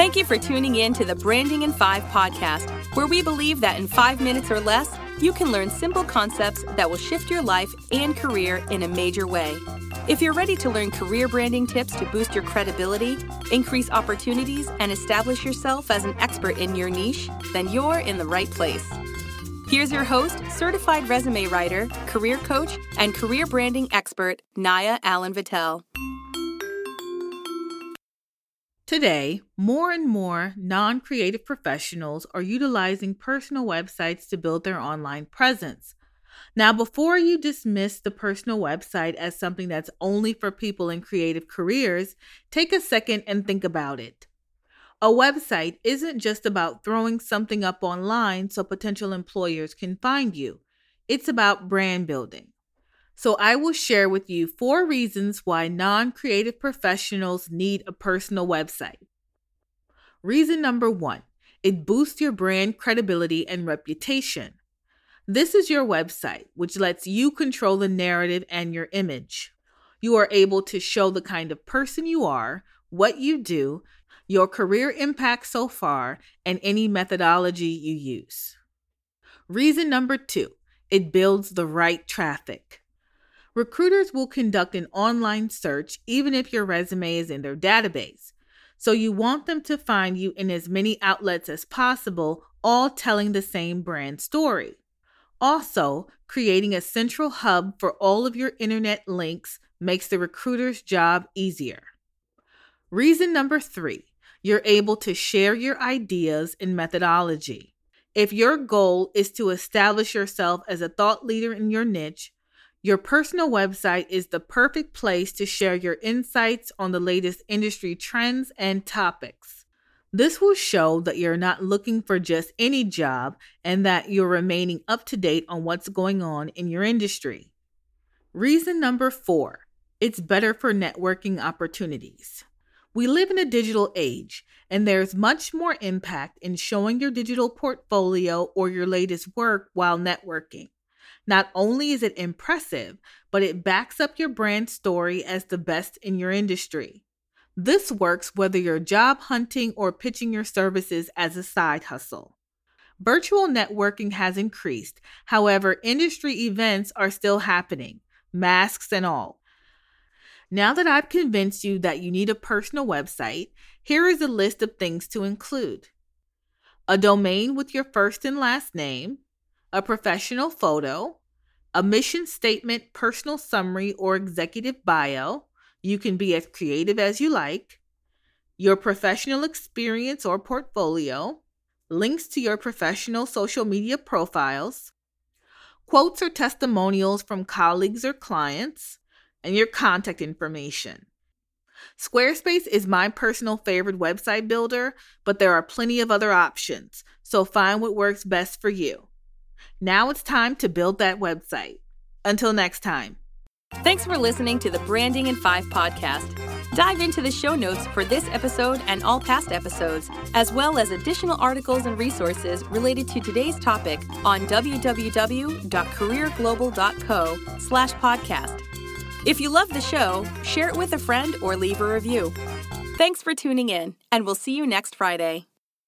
Thank you for tuning in to the Branding in Five podcast, where we believe that in five minutes or less, you can learn simple concepts that will shift your life and career in a major way. If you're ready to learn career branding tips to boost your credibility, increase opportunities, and establish yourself as an expert in your niche, then you're in the right place. Here's your host, certified resume writer, career coach, and career branding expert, Naya Allen Vittel. Today, more and more non creative professionals are utilizing personal websites to build their online presence. Now, before you dismiss the personal website as something that's only for people in creative careers, take a second and think about it. A website isn't just about throwing something up online so potential employers can find you, it's about brand building. So, I will share with you four reasons why non creative professionals need a personal website. Reason number one it boosts your brand credibility and reputation. This is your website, which lets you control the narrative and your image. You are able to show the kind of person you are, what you do, your career impact so far, and any methodology you use. Reason number two it builds the right traffic. Recruiters will conduct an online search even if your resume is in their database. So you want them to find you in as many outlets as possible, all telling the same brand story. Also, creating a central hub for all of your internet links makes the recruiter's job easier. Reason number three you're able to share your ideas and methodology. If your goal is to establish yourself as a thought leader in your niche, your personal website is the perfect place to share your insights on the latest industry trends and topics. This will show that you're not looking for just any job and that you're remaining up to date on what's going on in your industry. Reason number four it's better for networking opportunities. We live in a digital age, and there's much more impact in showing your digital portfolio or your latest work while networking. Not only is it impressive, but it backs up your brand story as the best in your industry. This works whether you're job hunting or pitching your services as a side hustle. Virtual networking has increased. However, industry events are still happening, masks and all. Now that I've convinced you that you need a personal website, here is a list of things to include a domain with your first and last name, a professional photo, a mission statement, personal summary, or executive bio. You can be as creative as you like. Your professional experience or portfolio, links to your professional social media profiles, quotes or testimonials from colleagues or clients, and your contact information. Squarespace is my personal favorite website builder, but there are plenty of other options, so find what works best for you. Now it's time to build that website. Until next time. Thanks for listening to the Branding in Five podcast. Dive into the show notes for this episode and all past episodes, as well as additional articles and resources related to today's topic on www.careerglobal.co slash podcast. If you love the show, share it with a friend or leave a review. Thanks for tuning in, and we'll see you next Friday.